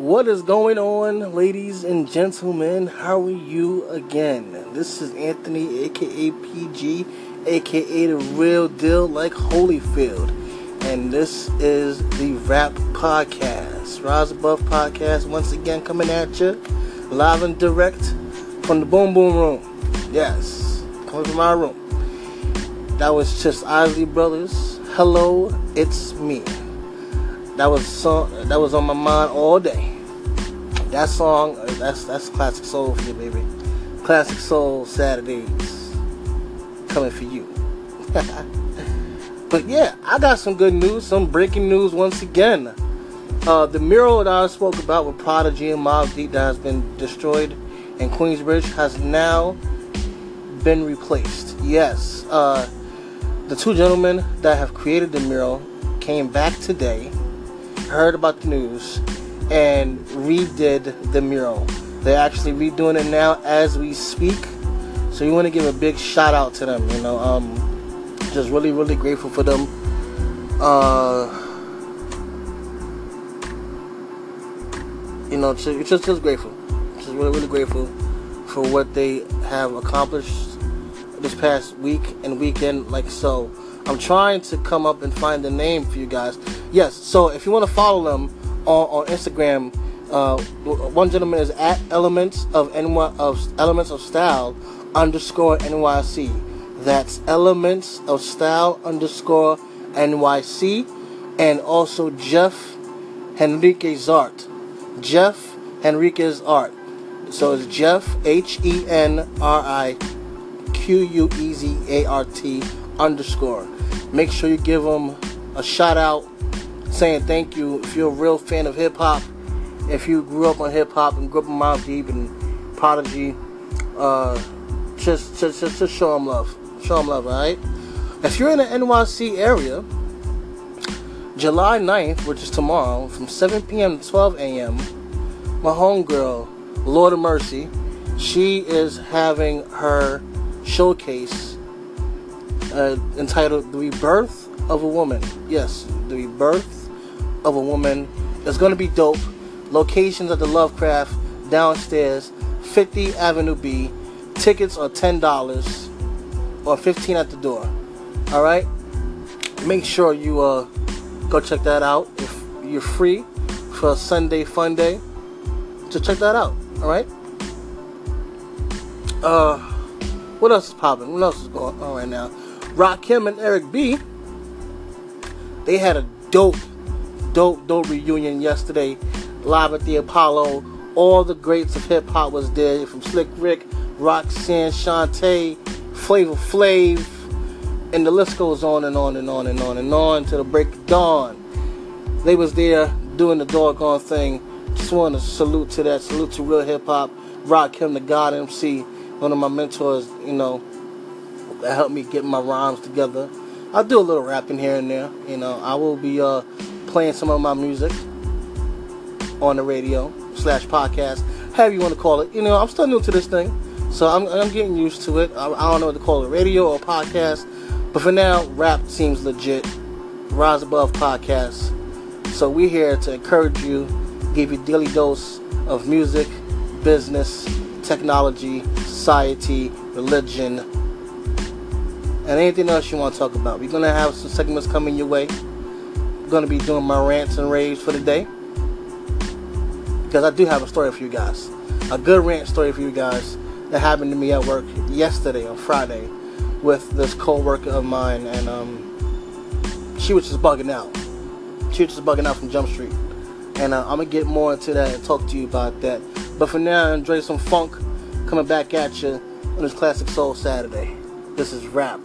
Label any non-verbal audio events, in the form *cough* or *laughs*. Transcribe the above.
What is going on, ladies and gentlemen? How are you again? This is Anthony, aka PG, aka the real deal, like Holyfield, and this is the Rap Podcast, Rise Above Podcast, once again coming at you live and direct from the Boom Boom Room. Yes, coming from our room. That was just Isley Brothers. Hello, it's me. That was that was on my mind all day. That song, that's that's classic soul for you, baby. Classic soul Saturdays coming for you. *laughs* but yeah, I got some good news, some breaking news once again. Uh, the mural that I spoke about with Prodigy and Mobb Deep that has been destroyed in Queensbridge has now been replaced. Yes, uh, the two gentlemen that have created the mural came back today heard about the news and redid the mural. They're actually redoing it now as we speak. So you want to give a big shout out to them. You know, um, just really, really grateful for them. Uh, you know, just just, just grateful. Just really, really grateful for what they have accomplished this past week and weekend. Like so, I'm trying to come up and find the name for you guys. Yes, so if you want to follow them on, on Instagram, uh, one gentleman is at Elements of NY of Elements of Style underscore NYC. That's Elements of Style underscore NYC, and also Jeff Henriquez Art. Jeff Henriquez Art. So it's Jeff H E N R I Q U E Z A R T underscore. Make sure you give them a shout out saying thank you if you're a real fan of hip hop. If you grew up on hip hop and grew up on Mobb Deep and Prodigy, uh, just, just, just, just show them love. Show them love, alright? If you're in the NYC area, July 9th, which is tomorrow, from 7 p.m. to 12 a.m., my homegirl, Lord of Mercy, she is having her showcase uh, entitled The Rebirth of a Woman. Yes, The Rebirth of a woman. It's going to be dope. Locations at the Lovecraft downstairs, 50 Avenue B. Tickets are $10 or 15 at the door. All right? Make sure you uh, go check that out. If you're free for Sunday fun day, just check that out. All right? Uh, what else is popping? What else is going on right now? Rakim and Eric B. They had a dope dope, dope reunion yesterday, live at the Apollo. All the greats of hip hop was there, from Slick Rick, Roxanne, Shanté, Flavor Flav, and the list goes on and on and on and on and on to the break of dawn. They was there doing the doggone thing. Just want to salute to that. Salute to real hip hop. Rakim, the God MC, one of my mentors. You know, that helped me get my rhymes together. I do a little rapping here and there. You know, I will be uh, playing some of my music on the radio slash podcast, however you want to call it. You know, I'm still new to this thing, so I'm, I'm getting used to it. I, I don't know what to call it, radio or podcast. But for now, rap seems legit. Rise Above Podcast. So we're here to encourage you, give you daily dose of music, business, technology, society, religion, and anything else you want to talk about. We're gonna have some segments coming your way going to be doing my rants and raves for the day. Because I do have a story for you guys. A good rant story for you guys that happened to me at work yesterday on Friday with this co-worker of mine and um, she was just bugging out. She was just bugging out from Jump Street. And uh, I'm going to get more into that and talk to you about that. But for now, enjoy some funk coming back at you on this Classic Soul Saturday. This is Rap